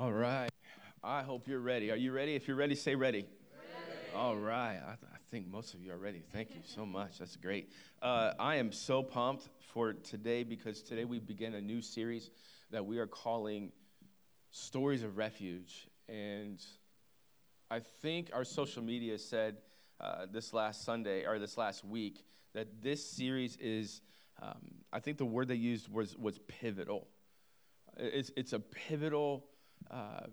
All right. I hope you're ready. Are you ready? If you're ready, say ready. ready. All right. I, th- I, think most of you are ready. Thank you so much. That's great. Uh, I am so pumped for today because today we begin a new series that we are calling Stories of Refuge. And I think our social media said uh, this last Sunday or this last week that this series is, um, I think the word they used was, was pivotal. It's, it's a pivotal uh,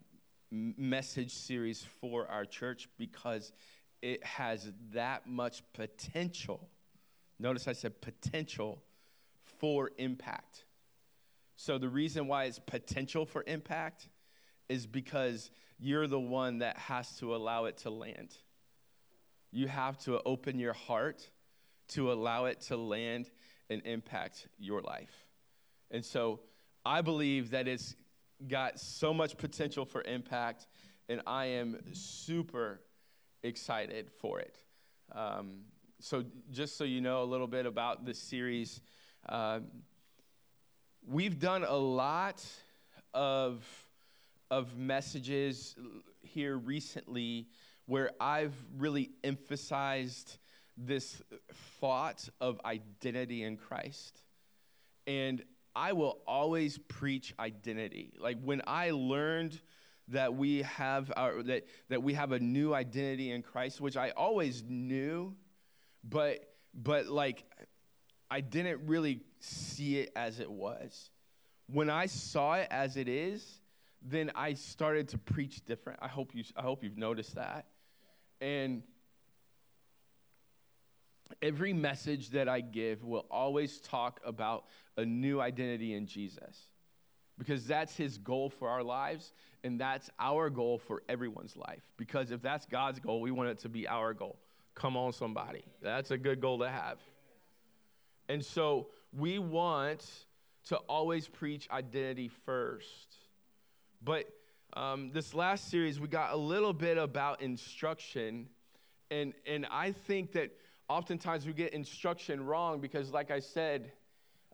message series for our church because it has that much potential. Notice I said potential for impact. So, the reason why it's potential for impact is because you're the one that has to allow it to land. You have to open your heart to allow it to land and impact your life. And so, I believe that it's got so much potential for impact, and I am super excited for it. Um, so, just so you know a little bit about this series, um, we've done a lot of, of messages here recently where I've really emphasized this thought of identity in Christ. And I will always preach identity. Like when I learned that we have our, that, that we have a new identity in Christ, which I always knew, but but like I didn't really see it as it was. When I saw it as it is, then I started to preach different. I hope you I hope you've noticed that. And every message that I give will always talk about a new identity in Jesus because that's his goal for our lives and that's our goal for everyone's life because if that's god's goal we want it to be our goal. Come on somebody. That's a good goal to have. And so we want to always preach identity first. But um, this last series we got a little bit about instruction and and i think that oftentimes we get instruction wrong because, like I said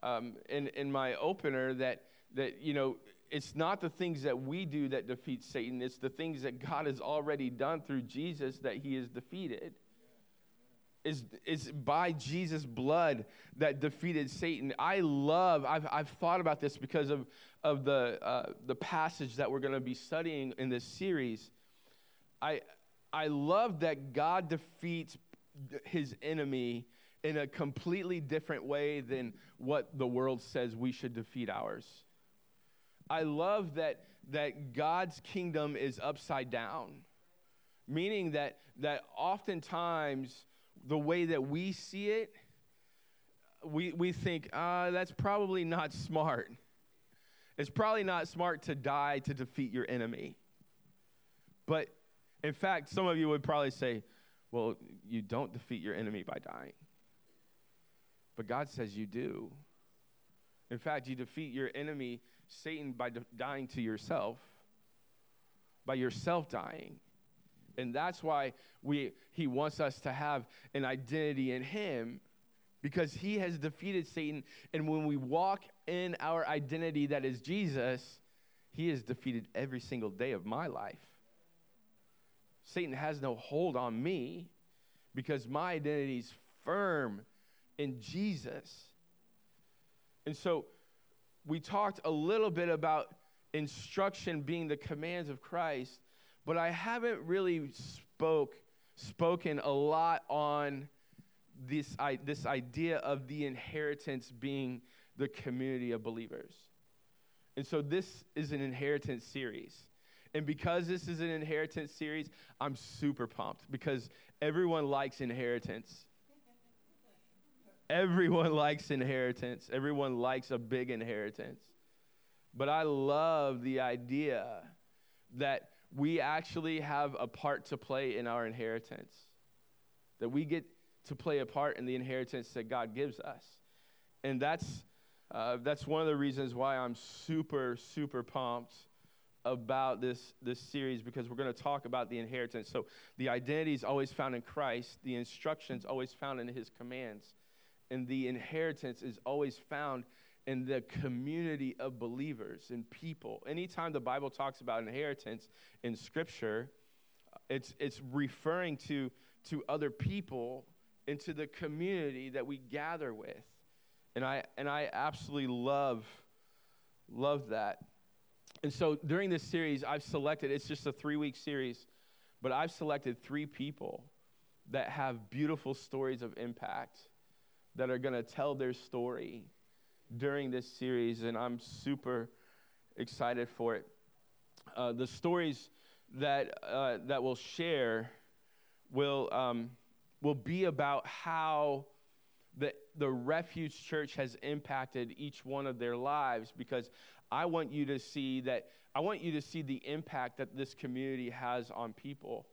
um, in, in my opener, that, that, you know, it's not the things that we do that defeat Satan, it's the things that God has already done through Jesus that he has defeated. Is, is by Jesus' blood that defeated Satan. I love, I've, I've thought about this because of, of the, uh, the passage that we're going to be studying in this series. I, I love that God defeats his enemy in a completely different way than what the world says we should defeat ours. I love that, that God's kingdom is upside down, meaning that, that oftentimes the way that we see it, we, we think, uh, that's probably not smart. It's probably not smart to die to defeat your enemy. But in fact, some of you would probably say, well, you don't defeat your enemy by dying. But God says you do. In fact, you defeat your enemy, Satan, by de- dying to yourself, by yourself dying. And that's why we, he wants us to have an identity in him because he has defeated Satan. And when we walk in our identity that is Jesus, he has defeated every single day of my life. Satan has no hold on me because my identity is firm in Jesus. And so we talked a little bit about instruction being the commands of Christ, but I haven't really spoke spoken a lot on this, I, this idea of the inheritance being the community of believers. And so this is an inheritance series. And because this is an inheritance series, I'm super pumped because everyone likes inheritance. Everyone likes inheritance. Everyone likes a big inheritance. But I love the idea that we actually have a part to play in our inheritance, that we get to play a part in the inheritance that God gives us. And that's, uh, that's one of the reasons why I'm super, super pumped about this, this series because we're going to talk about the inheritance. So the identity is always found in Christ, the instructions always found in his commands, and the inheritance is always found in the community of believers and people. Anytime the Bible talks about inheritance in Scripture, it's, it's referring to, to other people and to the community that we gather with. And I, and I absolutely love, love that. And so during this series, I've selected, it's just a three week series, but I've selected three people that have beautiful stories of impact that are going to tell their story during this series, and I'm super excited for it. Uh, the stories that, uh, that we'll share will, um, will be about how the, the refuge church has impacted each one of their lives because I want you to see that I want you to see the impact that this community has on people.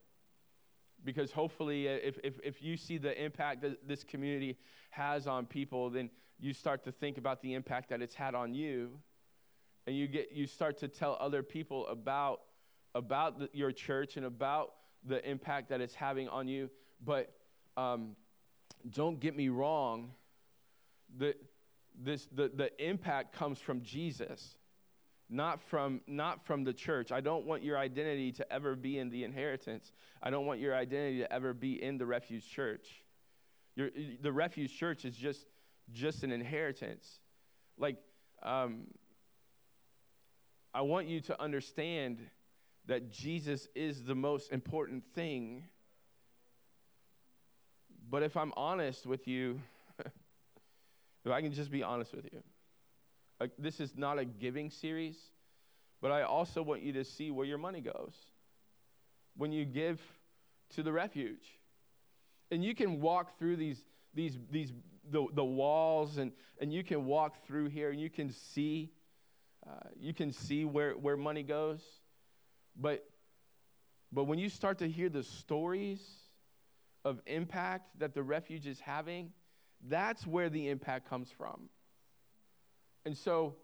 Because hopefully, if, if, if you see the impact that this community has on people, then you start to think about the impact that it's had on you. And you, get, you start to tell other people about, about the, your church and about the impact that it's having on you. But um, don't get me wrong, the, this, the, the impact comes from Jesus not from not from the church. I don't want your identity to ever be in the inheritance. I don't want your identity to ever be in the refuge church. Your, the refuge church is just just an inheritance. Like um, i want you to understand that jesus is the most important thing. But if i'm honest with you if i can just be honest with you a, this is not a giving series, but I also want you to see where your money goes when you give to the refuge. And you can walk through these, these, these the, the walls and, and you can walk through here and you can see uh, you can see where, where money goes. But, but when you start to hear the stories of impact that the refuge is having, that's where the impact comes from. And so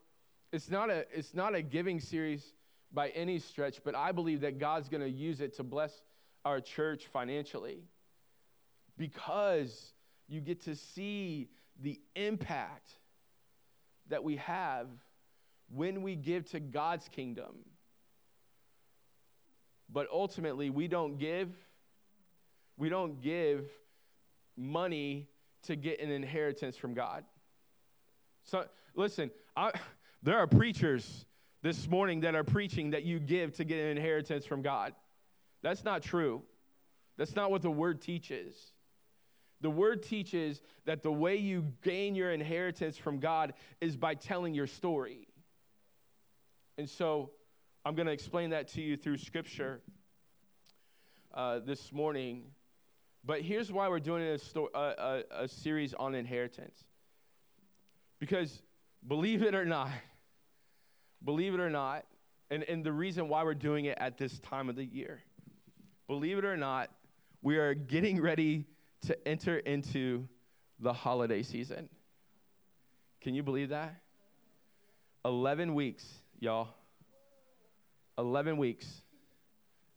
it's not a, it's not a giving series by any stretch, but I believe that God's going to use it to bless our church financially because you get to see the impact that we have when we give to God's kingdom. But ultimately, we don't give we don't give money to get an inheritance from God. So listen, I, there are preachers this morning that are preaching that you give to get an inheritance from God. That's not true. That's not what the word teaches. The word teaches that the way you gain your inheritance from God is by telling your story. And so I'm going to explain that to you through scripture uh, this morning. But here's why we're doing a, sto- a, a, a series on inheritance. Because believe it or not, believe it or not, and, and the reason why we're doing it at this time of the year, believe it or not, we are getting ready to enter into the holiday season. Can you believe that? 11 weeks, y'all. 11 weeks.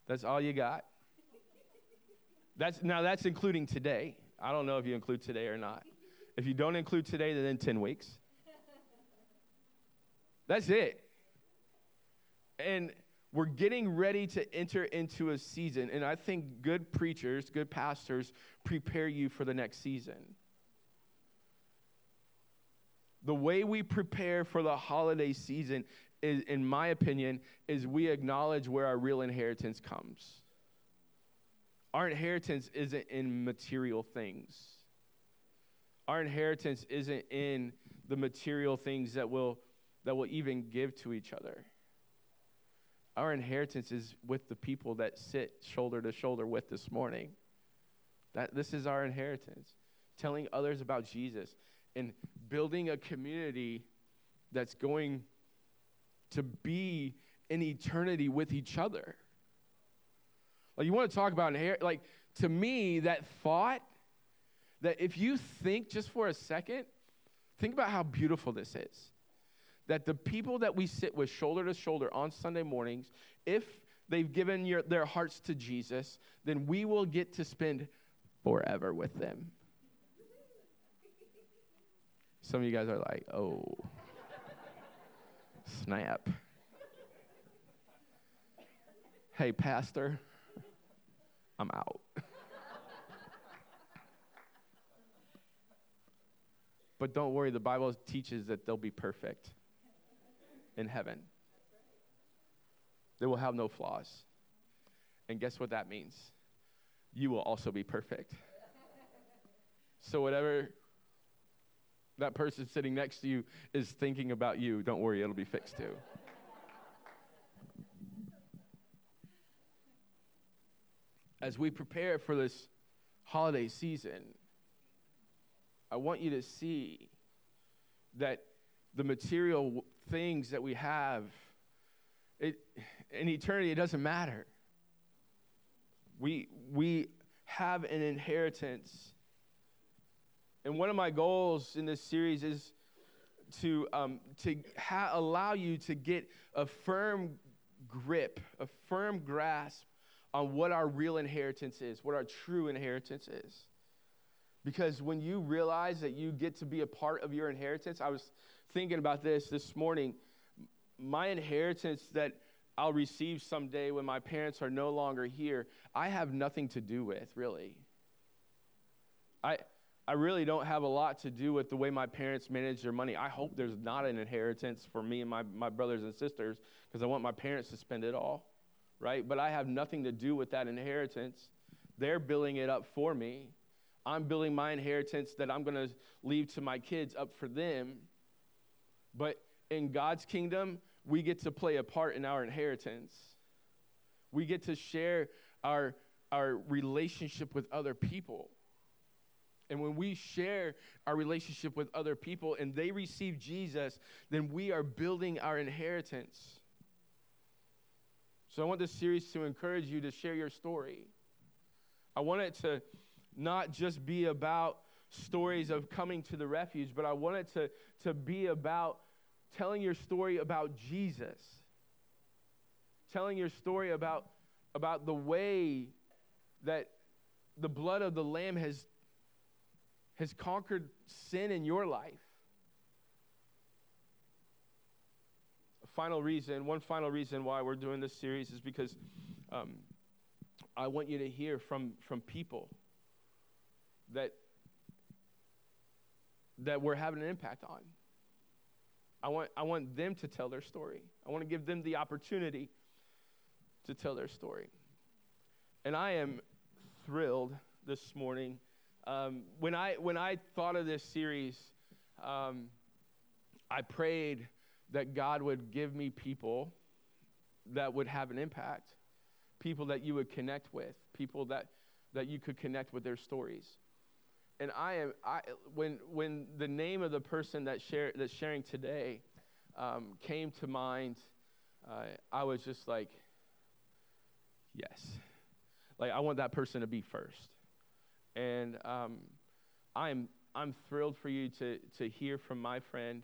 That's all you got. That's now that's including today. I don't know if you include today or not. If you don't include today, then 10 weeks. That's it. And we're getting ready to enter into a season. And I think good preachers, good pastors prepare you for the next season. The way we prepare for the holiday season is, in my opinion, is we acknowledge where our real inheritance comes. Our inheritance isn't in material things. Our inheritance isn't in the material things that will that will even give to each other. Our inheritance is with the people that sit shoulder to shoulder with this morning. That this is our inheritance. Telling others about Jesus and building a community that's going to be in eternity with each other. Like you want to talk about inheritance? Like to me, that thought that if you think just for a second, think about how beautiful this is. That the people that we sit with shoulder to shoulder on Sunday mornings, if they've given your, their hearts to Jesus, then we will get to spend forever with them. Some of you guys are like, oh. Snap. hey, Pastor, I'm out. but don't worry, the Bible teaches that they'll be perfect in heaven. They will have no flaws. And guess what that means? You will also be perfect. So, whatever that person sitting next to you is thinking about you, don't worry, it'll be fixed too. As we prepare for this holiday season, I want you to see that the material things that we have, it, in eternity, it doesn't matter. We, we have an inheritance. And one of my goals in this series is to, um, to ha- allow you to get a firm grip, a firm grasp on what our real inheritance is, what our true inheritance is. Because when you realize that you get to be a part of your inheritance, I was thinking about this this morning. My inheritance that I'll receive someday when my parents are no longer here, I have nothing to do with, really. I, I really don't have a lot to do with the way my parents manage their money. I hope there's not an inheritance for me and my, my brothers and sisters because I want my parents to spend it all, right? But I have nothing to do with that inheritance. They're billing it up for me. I'm building my inheritance that I'm going to leave to my kids up for them. But in God's kingdom, we get to play a part in our inheritance. We get to share our, our relationship with other people. And when we share our relationship with other people and they receive Jesus, then we are building our inheritance. So I want this series to encourage you to share your story. I want it to not just be about stories of coming to the refuge, but I want it to, to be about telling your story about Jesus, telling your story about, about the way that the blood of the Lamb has, has conquered sin in your life. A final reason, one final reason why we're doing this series is because um, I want you to hear from, from people that, that we're having an impact on. I want, I want them to tell their story. I want to give them the opportunity to tell their story. And I am thrilled this morning. Um, when, I, when I thought of this series, um, I prayed that God would give me people that would have an impact, people that you would connect with, people that, that you could connect with their stories and I am I when when the name of the person that share that's sharing today um, came to mind, uh, I was just like, yes, like I want that person to be first, and um, I'm I'm thrilled for you to to hear from my friend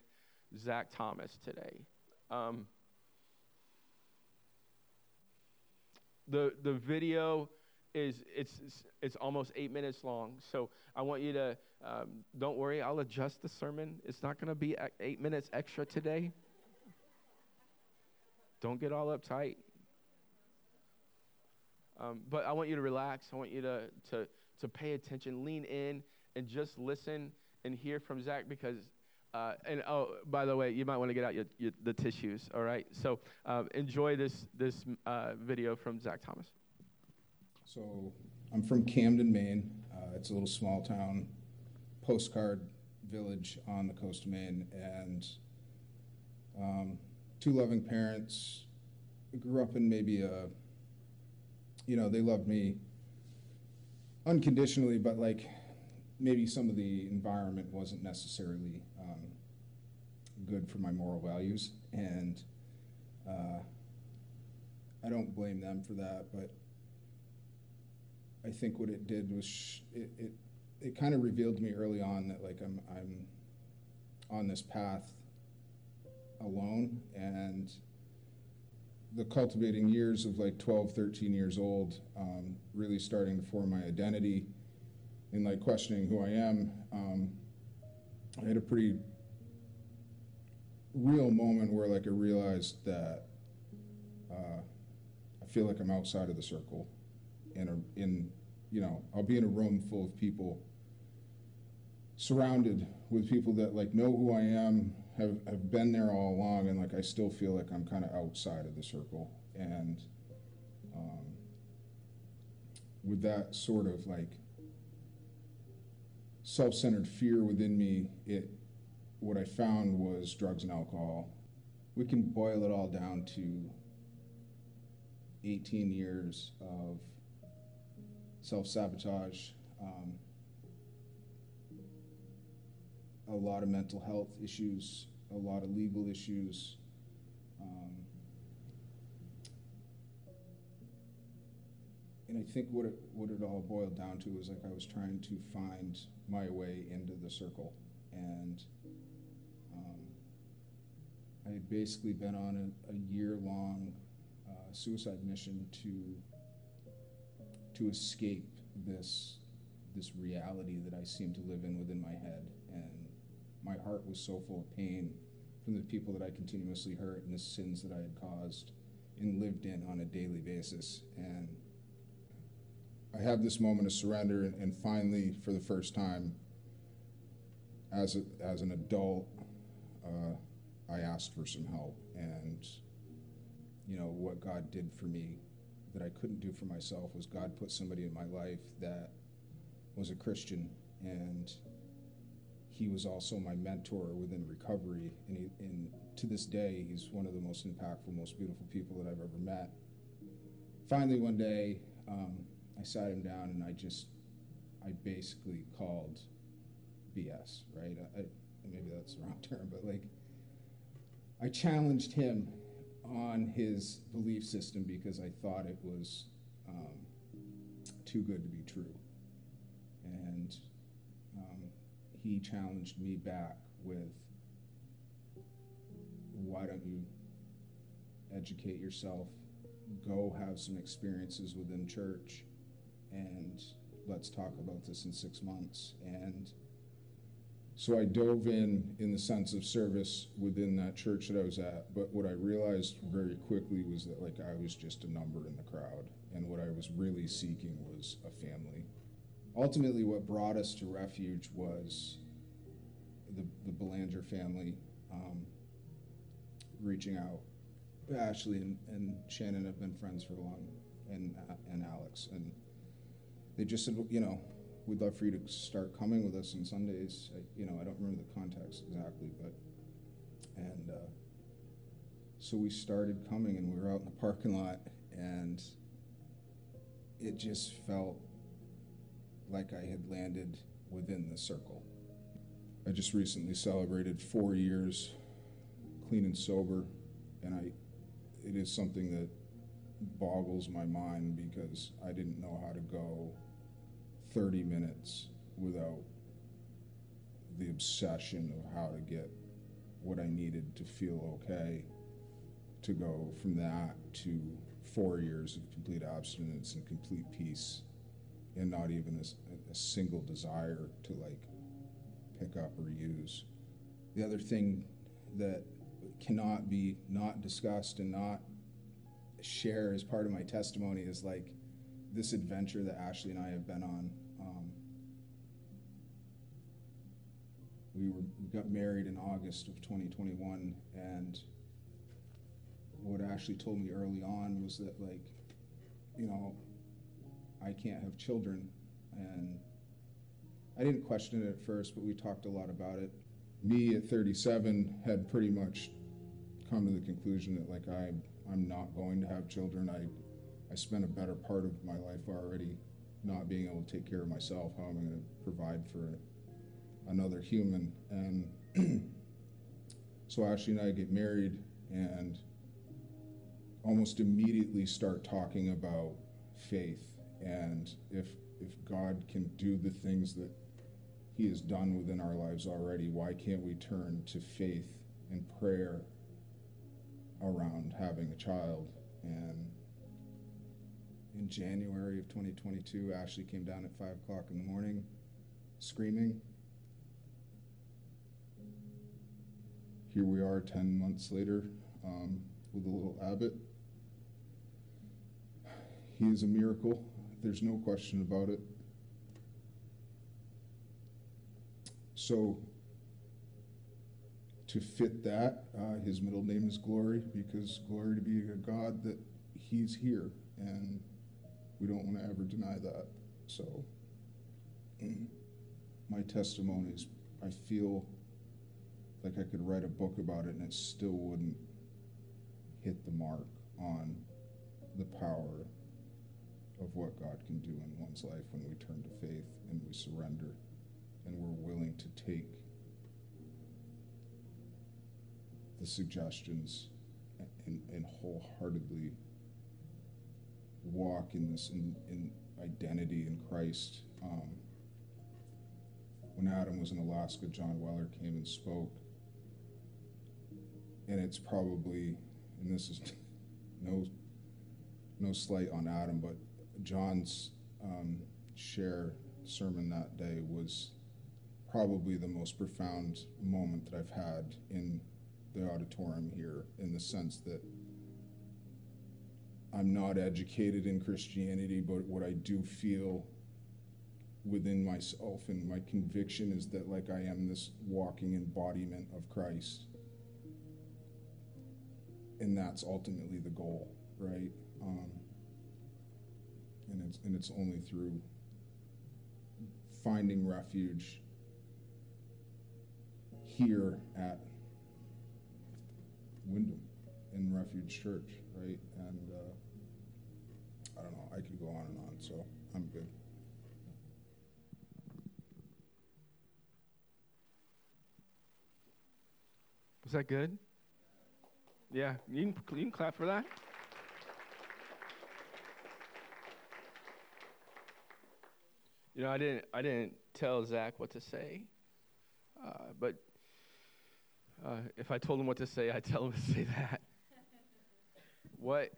Zach Thomas today. Um, the the video is it's, it's almost eight minutes long. So I want you to, um, don't worry, I'll adjust the sermon. It's not going to be eight minutes extra today. Don't get all uptight. Um, but I want you to relax. I want you to, to, to pay attention, lean in, and just listen and hear from Zach because uh, and oh, by the way, you might want to get out your, your, the tissues. All right. So um, enjoy this this uh, video from Zach Thomas. So I'm from Camden, Maine. Uh, it's a little small town, postcard village on the coast of Maine, and um, two loving parents. I grew up in maybe a, you know, they loved me unconditionally, but like maybe some of the environment wasn't necessarily um, good for my moral values, and uh, I don't blame them for that, but I think what it did was sh- it, it, it kind of revealed to me early on that like I'm, I'm on this path alone and the cultivating years of like 12 13 years old um, really starting to form my identity and like questioning who i am um, i had a pretty real moment where like I realized that uh, I feel like I'm outside of the circle in a, in you know I'll be in a room full of people surrounded with people that like know who I am have, have been there all along and like I still feel like I'm kind of outside of the circle and um, with that sort of like self-centered fear within me it what I found was drugs and alcohol. We can boil it all down to 18 years of self sabotage, um, a lot of mental health issues, a lot of legal issues. Um, and I think what it, what it all boiled down to was like I was trying to find my way into the circle. And I had basically been on a, a year-long uh, suicide mission to to escape this this reality that I seemed to live in within my head, and my heart was so full of pain from the people that I continuously hurt and the sins that I had caused and lived in on a daily basis. And I have this moment of surrender, and, and finally, for the first time, as a, as an adult. Uh, I asked for some help. And, you know, what God did for me that I couldn't do for myself was God put somebody in my life that was a Christian. And he was also my mentor within recovery. And, he, and to this day, he's one of the most impactful, most beautiful people that I've ever met. Finally, one day, um, I sat him down and I just, I basically called BS, right? I, maybe that's the wrong term, but like, I challenged him on his belief system because I thought it was um, too good to be true. And um, he challenged me back with why don't you educate yourself, go have some experiences within church, and let's talk about this in six months. And so I dove in in the sense of service within that church that I was at. But what I realized very quickly was that like I was just a number in the crowd, and what I was really seeking was a family. Ultimately, what brought us to refuge was the the Belanger family um, reaching out. Ashley and, and Shannon have been friends for long, and and Alex, and they just said, you know, we'd love for you to start coming with us on Sundays. I, you know, I don't remember the context exactly, but and uh, so we started coming, and we were out in the parking lot, and it just felt like I had landed within the circle. I just recently celebrated four years clean and sober, and I it is something that boggles my mind because I didn't know how to go 30 minutes without the obsession of how to get what I needed to feel okay to go from that to four years of complete abstinence and complete peace and not even a, a single desire to like pick up or use. The other thing that cannot be not discussed and not share as part of my testimony is like this adventure that Ashley and I have been on we were we got married in August of 2021, and what Ashley told me early on was that like, you know, I can't have children, and I didn't question it at first, but we talked a lot about it. Me at 37 had pretty much come to the conclusion that like I I'm not going to have children. I I spent a better part of my life already not being able to take care of myself. How am I going to provide for another human. And so Ashley and I get married and almost immediately start talking about faith and if if God can do the things that he has done within our lives already, why can't we turn to faith and prayer around having a child? And in January of 2022, Ashley came down at 5 o'clock in the morning screaming here we are 10 months later um, with a little Abbott. He is a miracle. There's no question about it. So, to fit that, uh, his middle name is Glory because glory to be a God that he's here, and we don't want to ever deny that. So, my testimonies, I feel like I could write a book about it and it still wouldn't hit the mark on the power of what God can do in one's life when we turn to faith and we surrender and we're willing to take the suggestions and, and wholeheartedly walk in this in, in identity in Christ. Um, when Adam was in Alaska, John Weller came and spoke. And it's probably, and this is no no slight on Adam, but John's um, share sermon that day was probably the most profound moment that I've had in the auditorium here, in the sense that I'm not educated in Christianity, but what I do feel within myself and my conviction is that like I am this walking embodiment of Christ. And that's ultimately the goal, right? Um, and it's and it's only through finding refuge here at Windham in Refuge Church, right? And uh, I don't know, I could go on and on, so I'm good. Was that good? Yeah, you can, you can clap for that. You know, I didn't I didn't tell Zach what to say, uh, but uh, if I told him what to say, I'd tell him to say that. what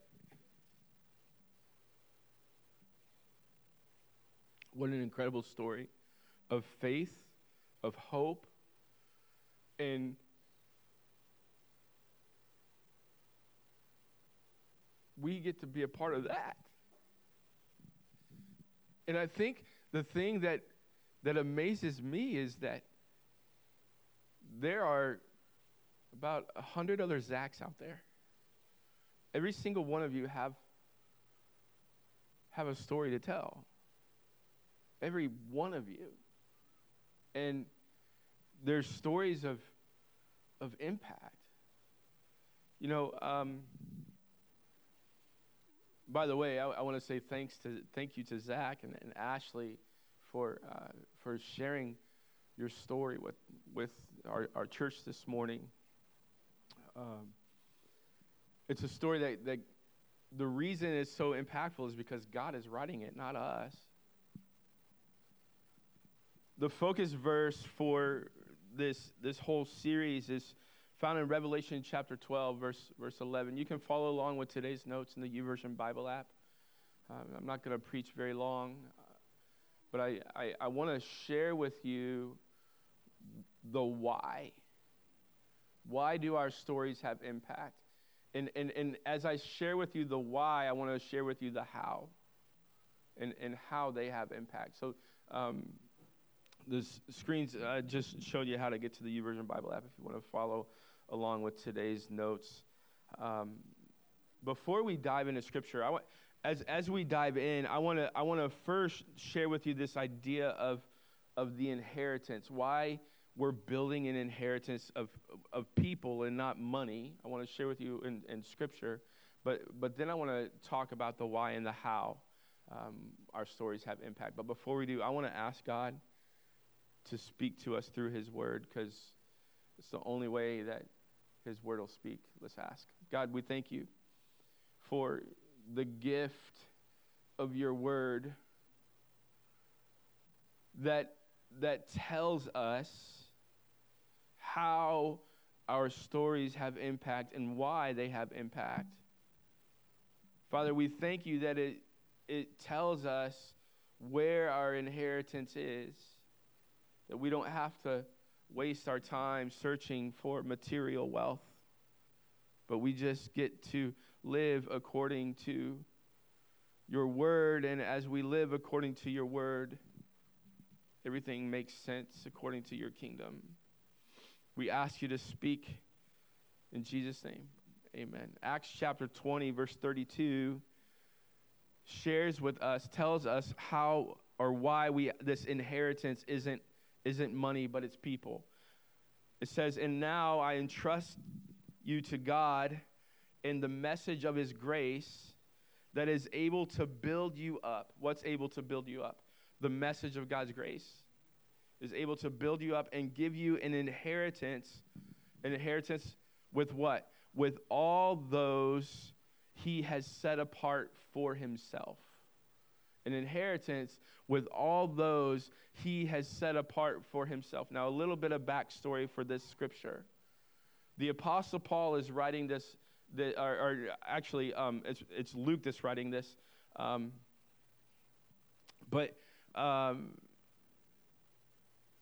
what an incredible story of faith, of hope, and we get to be a part of that. And I think the thing that that amazes me is that there are about a hundred other Zachs out there. Every single one of you have have a story to tell. Every one of you. And there's stories of of impact. You know, um, by the way, I, I want to say thanks to thank you to Zach and, and Ashley for uh, for sharing your story with with our, our church this morning. Um, it's a story that, that the reason it's so impactful is because God is writing it, not us. The focus verse for this this whole series is found in Revelation chapter 12, verse, verse 11. You can follow along with today's notes in the YouVersion Bible app. Um, I'm not going to preach very long, uh, but I, I, I want to share with you the why. Why do our stories have impact? And, and, and as I share with you the why, I want to share with you the how and, and how they have impact. So, um, the screens uh, just showed you how to get to the YouVersion Bible app if you want to follow along with today's notes. Um, before we dive into Scripture, I want, as, as we dive in, I want to I wanna first share with you this idea of, of the inheritance, why we're building an inheritance of, of people and not money. I want to share with you in, in Scripture, but, but then I want to talk about the why and the how um, our stories have impact. But before we do, I want to ask God to speak to us through His Word because it's the only way that his word will speak. Let's ask. God, we thank you for the gift of your word that, that tells us how our stories have impact and why they have impact. Father, we thank you that it, it tells us where our inheritance is, that we don't have to waste our time searching for material wealth, but we just get to live according to your word. And as we live according to your word, everything makes sense according to your kingdom. We ask you to speak in Jesus' name. Amen. Acts chapter 20, verse 32 shares with us, tells us how or why we this inheritance isn't isn't money, but it's people. It says, And now I entrust you to God in the message of his grace that is able to build you up. What's able to build you up? The message of God's grace is able to build you up and give you an inheritance. An inheritance with what? With all those he has set apart for himself. An inheritance with all those he has set apart for himself. Now, a little bit of backstory for this scripture. The Apostle Paul is writing this, the, or, or, actually, um, it's, it's, Luke that's writing this. Um, but um,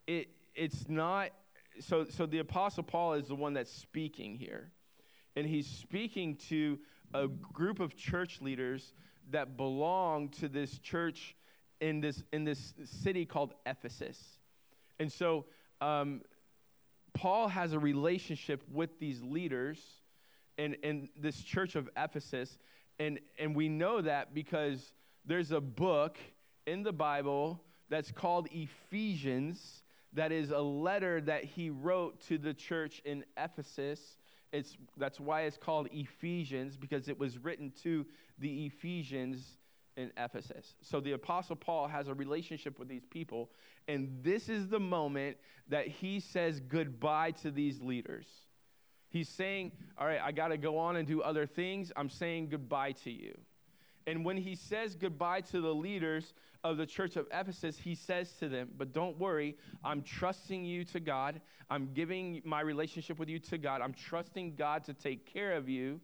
it, it's not, so, so the Apostle Paul is the one that's speaking here. And he's speaking to a group of church leaders that belong to this church in this, in this city called Ephesus. And so um, Paul has a relationship with these leaders in, in this church of Ephesus. And, and we know that because there's a book in the Bible that's called Ephesians, that is a letter that he wrote to the church in Ephesus. It's, that's why it's called Ephesians, because it was written to the Ephesians in Ephesus. So the Apostle Paul has a relationship with these people, and this is the moment that he says goodbye to these leaders. He's saying, All right, I got to go on and do other things. I'm saying goodbye to you. And when he says goodbye to the leaders of the church of Ephesus, he says to them, But don't worry, I'm trusting you to God. I'm giving my relationship with you to God. I'm trusting God to take care of you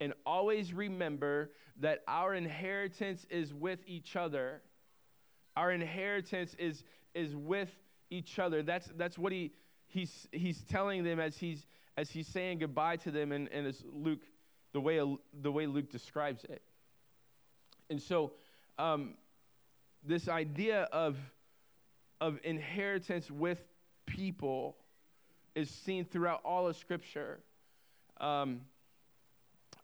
and always remember that our inheritance is with each other. Our inheritance is, is with each other. That's, that's what he, he's, he's telling them as he's, as he's saying goodbye to them, and, and as Luke, the way, the way Luke describes it. And so, um, this idea of, of inheritance with people is seen throughout all of Scripture. Um,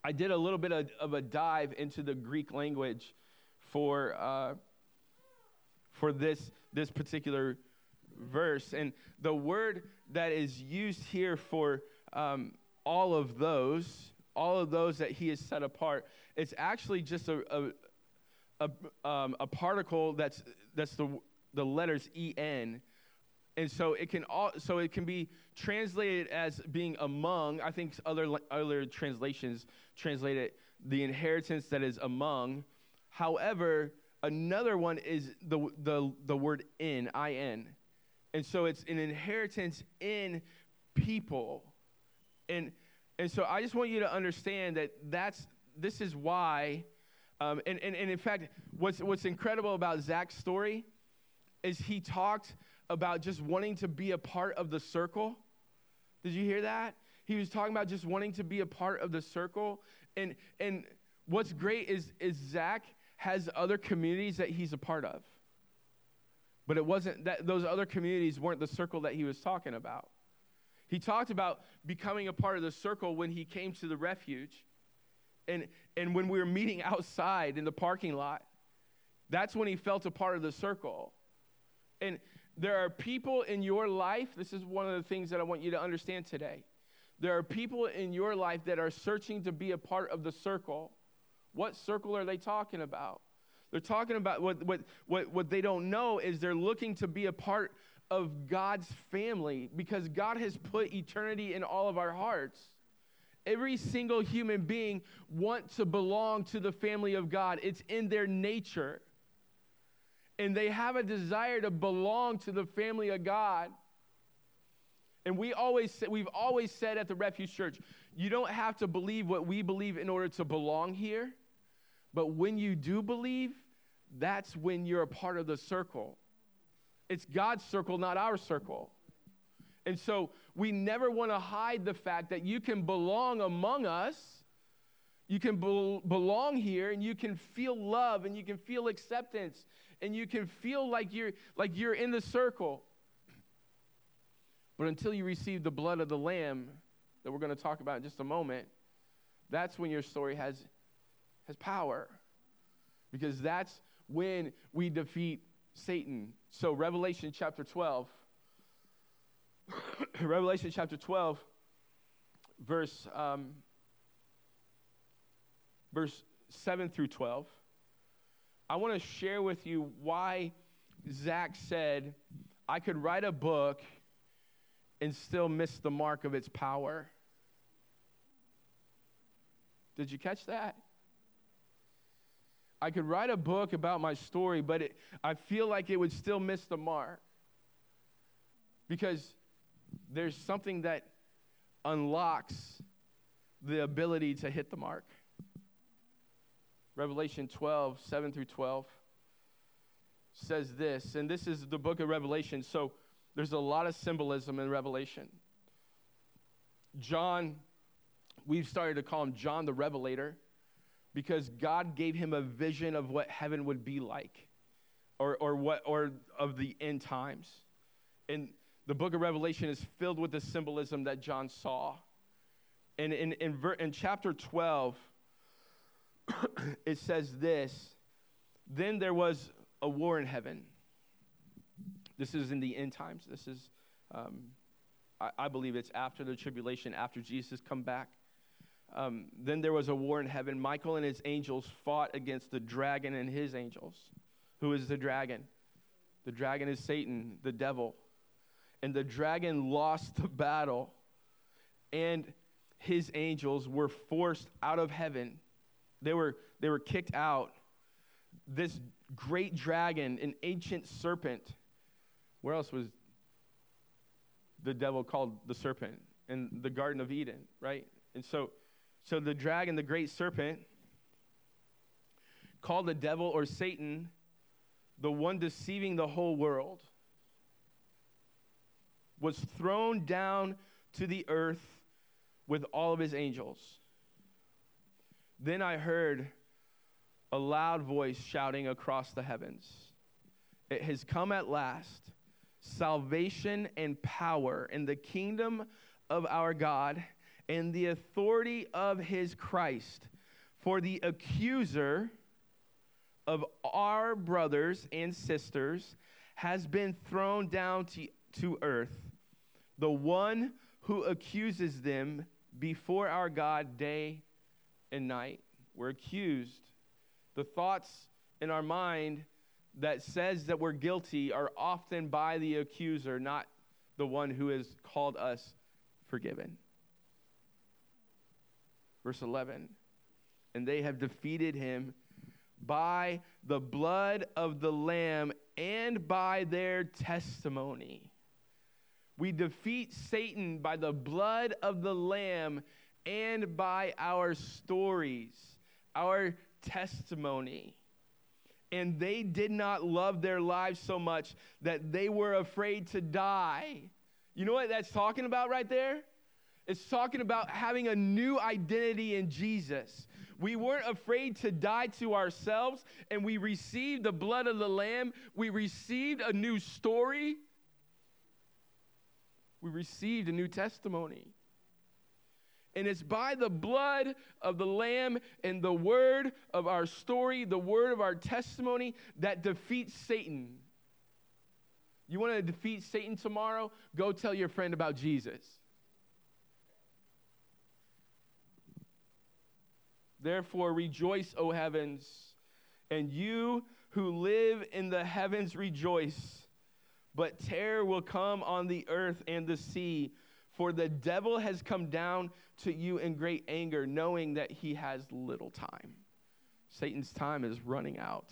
I did a little bit of, of a dive into the Greek language for, uh, for this, this particular verse. And the word that is used here for um, all of those, all of those that he has set apart, it's actually just a, a, a, um, a particle that's, that's the, the letters en and so it can all, so it can be translated as being among. I think other other translations translate it the inheritance that is among. However, another one is the the the word in in, and so it's an inheritance in people, and and so I just want you to understand that that's this is why. Um, and, and, and in fact, what's, what's incredible about Zach's story is he talked about just wanting to be a part of the circle. Did you hear that? He was talking about just wanting to be a part of the circle. And, and what's great is, is Zach has other communities that he's a part of. But it wasn't that those other communities weren't the circle that he was talking about. He talked about becoming a part of the circle when he came to the refuge. And, and when we were meeting outside in the parking lot, that's when he felt a part of the circle. And there are people in your life, this is one of the things that I want you to understand today. There are people in your life that are searching to be a part of the circle. What circle are they talking about? They're talking about what, what, what, what they don't know is they're looking to be a part of God's family because God has put eternity in all of our hearts. Every single human being want to belong to the family of God. It's in their nature and they have a desire to belong to the family of God. And we always we've always said at the Refuge Church, you don't have to believe what we believe in order to belong here. But when you do believe, that's when you're a part of the circle. It's God's circle, not our circle. And so we never want to hide the fact that you can belong among us. You can be- belong here and you can feel love and you can feel acceptance and you can feel like you're like you're in the circle. But until you receive the blood of the lamb that we're going to talk about in just a moment, that's when your story has has power. Because that's when we defeat Satan. So Revelation chapter 12 Revelation chapter 12 verse um, verse 7 through 12 I want to share with you why Zach said I could write a book and still miss the mark of its power. Did you catch that? I could write a book about my story, but it, I feel like it would still miss the mark. Because there's something that unlocks the ability to hit the mark. Revelation 12, 7 through 12 says this, and this is the book of Revelation, so there's a lot of symbolism in Revelation. John, we've started to call him John the Revelator because God gave him a vision of what heaven would be like or, or, what, or of the end times. And the book of Revelation is filled with the symbolism that John saw. And in, in, in, in chapter 12, it says this Then there was a war in heaven. This is in the end times. This is, um, I, I, believe it's after the tribulation, after Jesus come back. Um, then there was a war in heaven. Michael and his angels fought against the dragon and his angels. Who is the dragon? The dragon is Satan, the devil. And the dragon lost the battle, and his angels were forced out of heaven they were, they were kicked out. This great dragon, an ancient serpent, where else was the devil called the serpent? In the Garden of Eden, right? And so, so the dragon, the great serpent, called the devil or Satan, the one deceiving the whole world, was thrown down to the earth with all of his angels. Then I heard a loud voice shouting across the heavens It has come at last, salvation and power in the kingdom of our God and the authority of his Christ. For the accuser of our brothers and sisters has been thrown down to, to earth, the one who accuses them before our God day and night. We're accused. The thoughts in our mind that says that we're guilty are often by the accuser, not the one who has called us forgiven. Verse 11. And they have defeated him by the blood of the Lamb and by their testimony. We defeat Satan by the blood of the Lamb and by our stories, our testimony. And they did not love their lives so much that they were afraid to die. You know what that's talking about right there? It's talking about having a new identity in Jesus. We weren't afraid to die to ourselves, and we received the blood of the Lamb. We received a new story. We received a new testimony. And it's by the blood of the Lamb and the word of our story, the word of our testimony, that defeats Satan. You want to defeat Satan tomorrow? Go tell your friend about Jesus. Therefore, rejoice, O heavens, and you who live in the heavens rejoice. But terror will come on the earth and the sea for the devil has come down to you in great anger, knowing that he has little time. Satan's time is running out.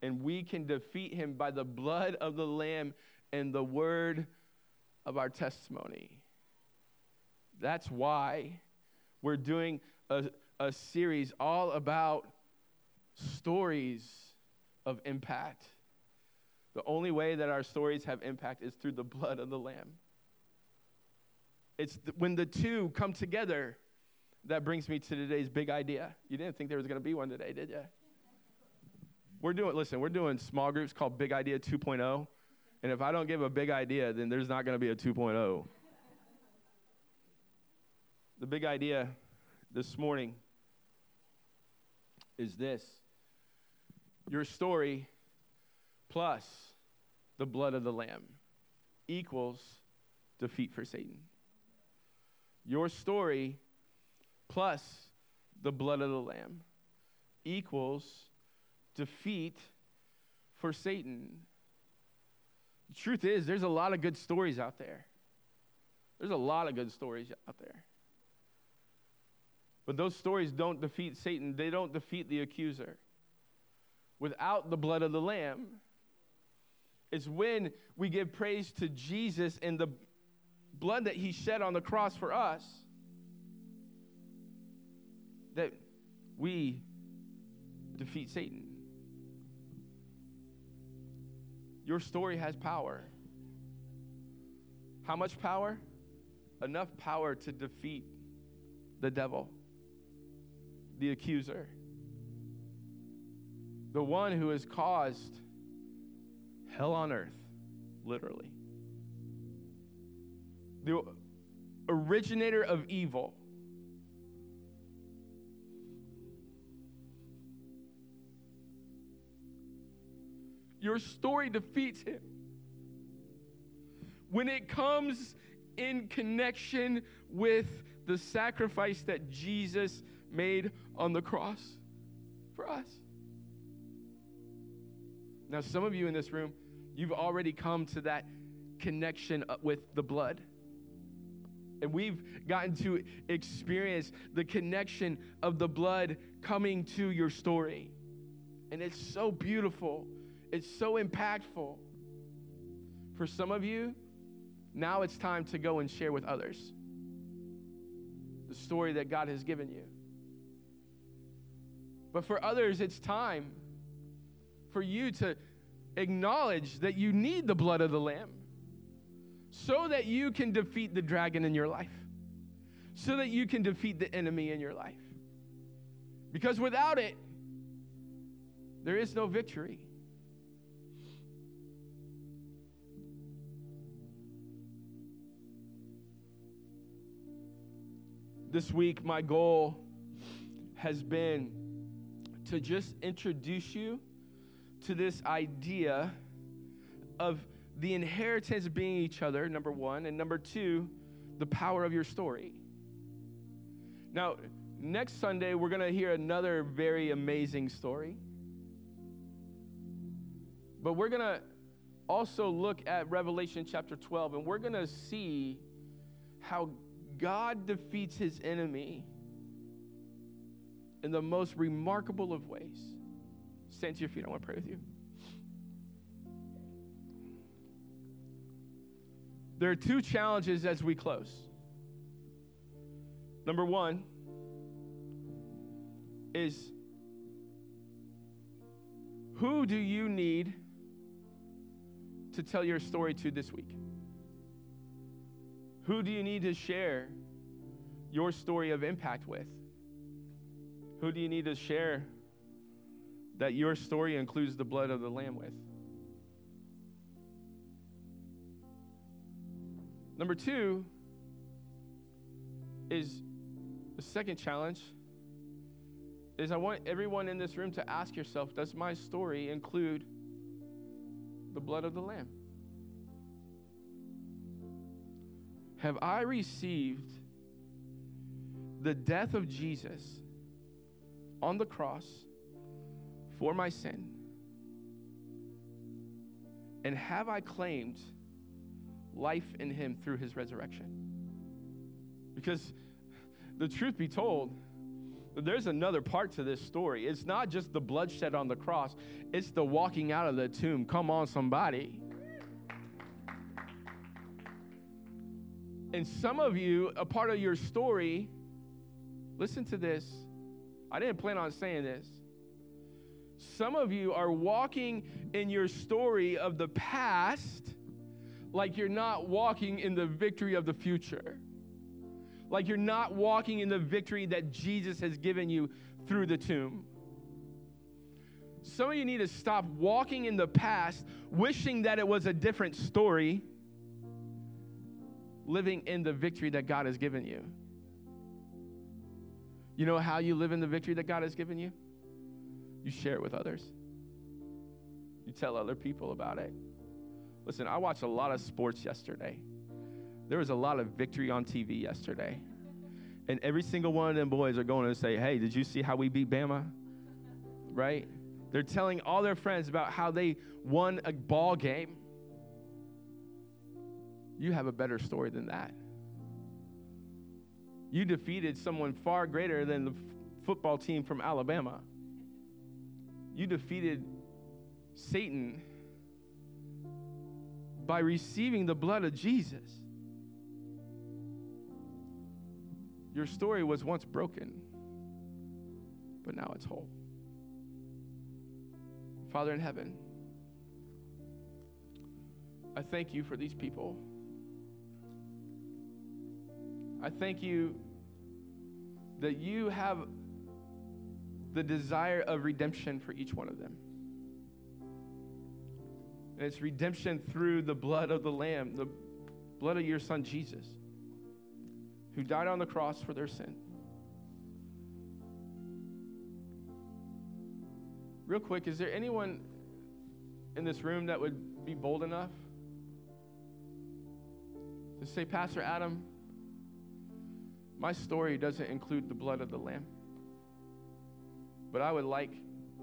And we can defeat him by the blood of the Lamb and the word of our testimony. That's why we're doing a, a series all about stories of impact. The only way that our stories have impact is through the blood of the Lamb. It's th- when the two come together that brings me to today's big idea. You didn't think there was going to be one today, did you? We're doing, listen, we're doing small groups called Big Idea 2.0. And if I don't give a big idea, then there's not going to be a 2.0. the big idea this morning is this your story plus the blood of the Lamb equals defeat for Satan. Your story plus the blood of the Lamb equals defeat for Satan. The truth is, there's a lot of good stories out there. There's a lot of good stories out there. But those stories don't defeat Satan, they don't defeat the accuser. Without the blood of the Lamb, it's when we give praise to Jesus and the blood that he shed on the cross for us that we defeat Satan. Your story has power. How much power? Enough power to defeat the devil, the accuser, the one who has caused hell on earth, literally. The originator of evil. Your story defeats him. When it comes in connection with the sacrifice that Jesus made on the cross for us. Now, some of you in this room, you've already come to that connection uh, with the blood. And we've gotten to experience the connection of the blood coming to your story. And it's so beautiful. It's so impactful. For some of you, now it's time to go and share with others the story that God has given you. But for others, it's time for you to acknowledge that you need the blood of the Lamb so that you can defeat the dragon in your life, so that you can defeat the enemy in your life. Because without it, there is no victory. this week, my goal has been to just introduce you to this idea of the inheritance being each other, number one, and number two, the power of your story. Now, next Sunday, we're going to hear another very amazing story. But we're going to also look at Revelation chapter 12, and we're going to see how God defeats his enemy in the most remarkable of ways. Stand to your feet. I want to pray with you. There are two challenges as we close. Number one is who do you need to tell your story to this week? Who do you need to share your story of impact with? Who do you need to share that your story includes the blood of the Lamb with? Number two is the second challenge is I want everyone in this room to ask yourself, does my story include the blood of the Lamb? have I received the death of Jesus on the cross for my sin? And have I claimed life in him through his resurrection? Because the truth be told, there's another part to this story. It's not just the bloodshed on the cross, it's the walking out of the tomb. Come on, somebody. And some of you, a part of your story, listen to this. I didn't plan on saying this. Some of you are walking in your story of the past like you're not walking in the victory of the future. Like you're not walking in the victory that Jesus has given you through the tomb. Some of you need to stop walking in the past, wishing that it was a different story, living in the victory that God has given you. You know how you live in the victory that God has given you? You share it with others. You tell other people about it. Listen, I watched a lot of sports yesterday. There was a lot of victory on TV yesterday. And every single one of them boys are going to say, Hey, did you see how we beat Bama? Right? They're telling all their friends about how they won a ball game. You have a better story than that. You defeated someone far greater than the f- football team from Alabama. You defeated Satan by receiving the blood of Jesus. Your story was once broken, but now it's whole. Father in heaven, I thank you for these people. I thank you that you have the desire of redemption for each one of them. And it's redemption through the blood of the Lamb, the blood of your Son Jesus, who died on the cross for their sin. Real quick, is there anyone in this room that would be bold enough to say, Pastor Adam, my story doesn't include the blood of the Lamb, but I would like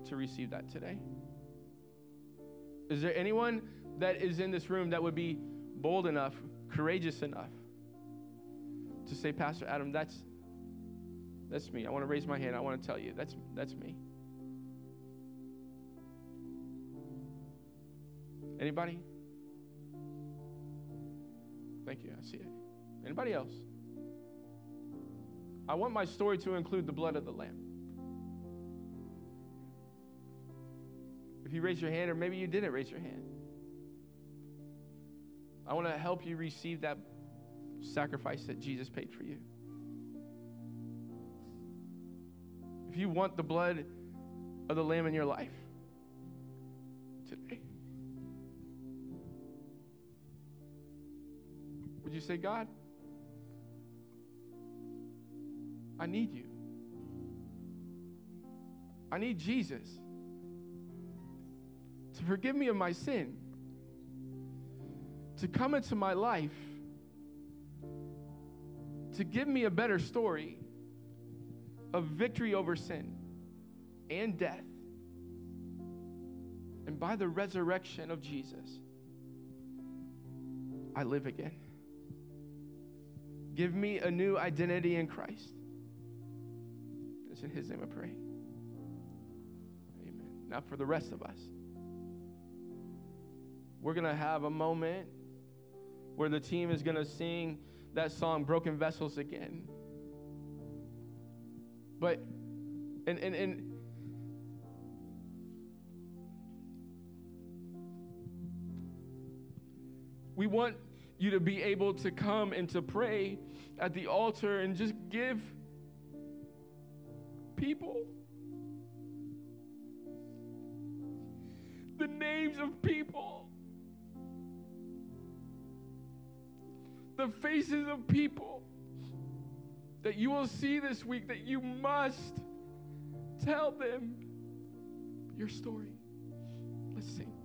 to receive that today? Is there anyone that is in this room that would be bold enough, courageous enough to say, Pastor Adam, that's that's me. I want to raise my hand. I want to tell you that's that's me. Anybody? Thank you. I see it. Anybody else? I want my story to include the blood of the Lamb. If you raise your hand, or maybe you didn't raise your hand, I want to help you receive that sacrifice that Jesus paid for you. If you want the blood of the Lamb in your life today, would you say, God, I need you? I need Jesus to forgive me of my sin, to come into my life, to give me a better story of victory over sin and death. And by the resurrection of Jesus, I live again. Give me a new identity in Christ. It's in His name I pray. Amen. Now, for the rest of us we're going to have a moment where the team is going to sing that song, Broken Vessels, again. But, and, and, and, we want you to be able to come and to pray at the altar and just give people the names of people the faces of people that you will see this week that you must tell them your story. Let's sing.